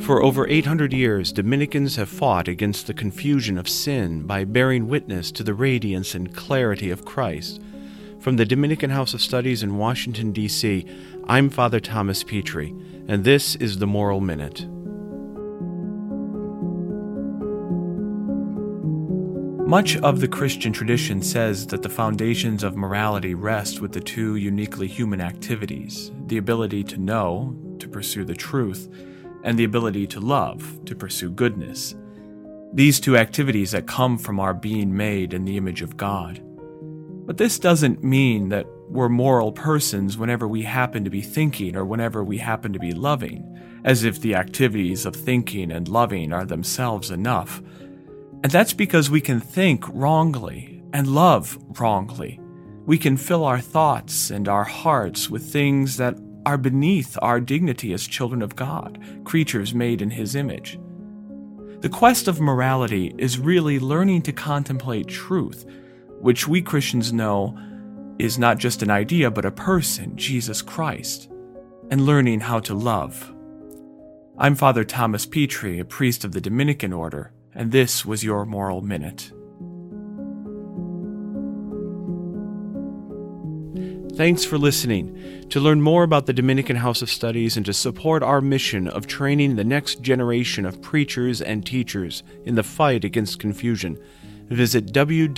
For over 800 years, Dominicans have fought against the confusion of sin by bearing witness to the radiance and clarity of Christ. From the Dominican House of Studies in Washington, D.C., I'm Father Thomas Petri, and this is the Moral Minute. Much of the Christian tradition says that the foundations of morality rest with the two uniquely human activities the ability to know, to pursue the truth, and the ability to love, to pursue goodness. These two activities that come from our being made in the image of God. But this doesn't mean that we're moral persons whenever we happen to be thinking or whenever we happen to be loving, as if the activities of thinking and loving are themselves enough. And that's because we can think wrongly and love wrongly. We can fill our thoughts and our hearts with things that are beneath our dignity as children of God, creatures made in His image. The quest of morality is really learning to contemplate truth, which we Christians know is not just an idea but a person, Jesus Christ, and learning how to love. I'm Father Thomas Petri, a priest of the Dominican Order and this was your Moral Minute. Thanks for listening. To learn more about the Dominican House of Studies and to support our mission of training the next generation of preachers and teachers in the fight against confusion, visit www.dhs.edu.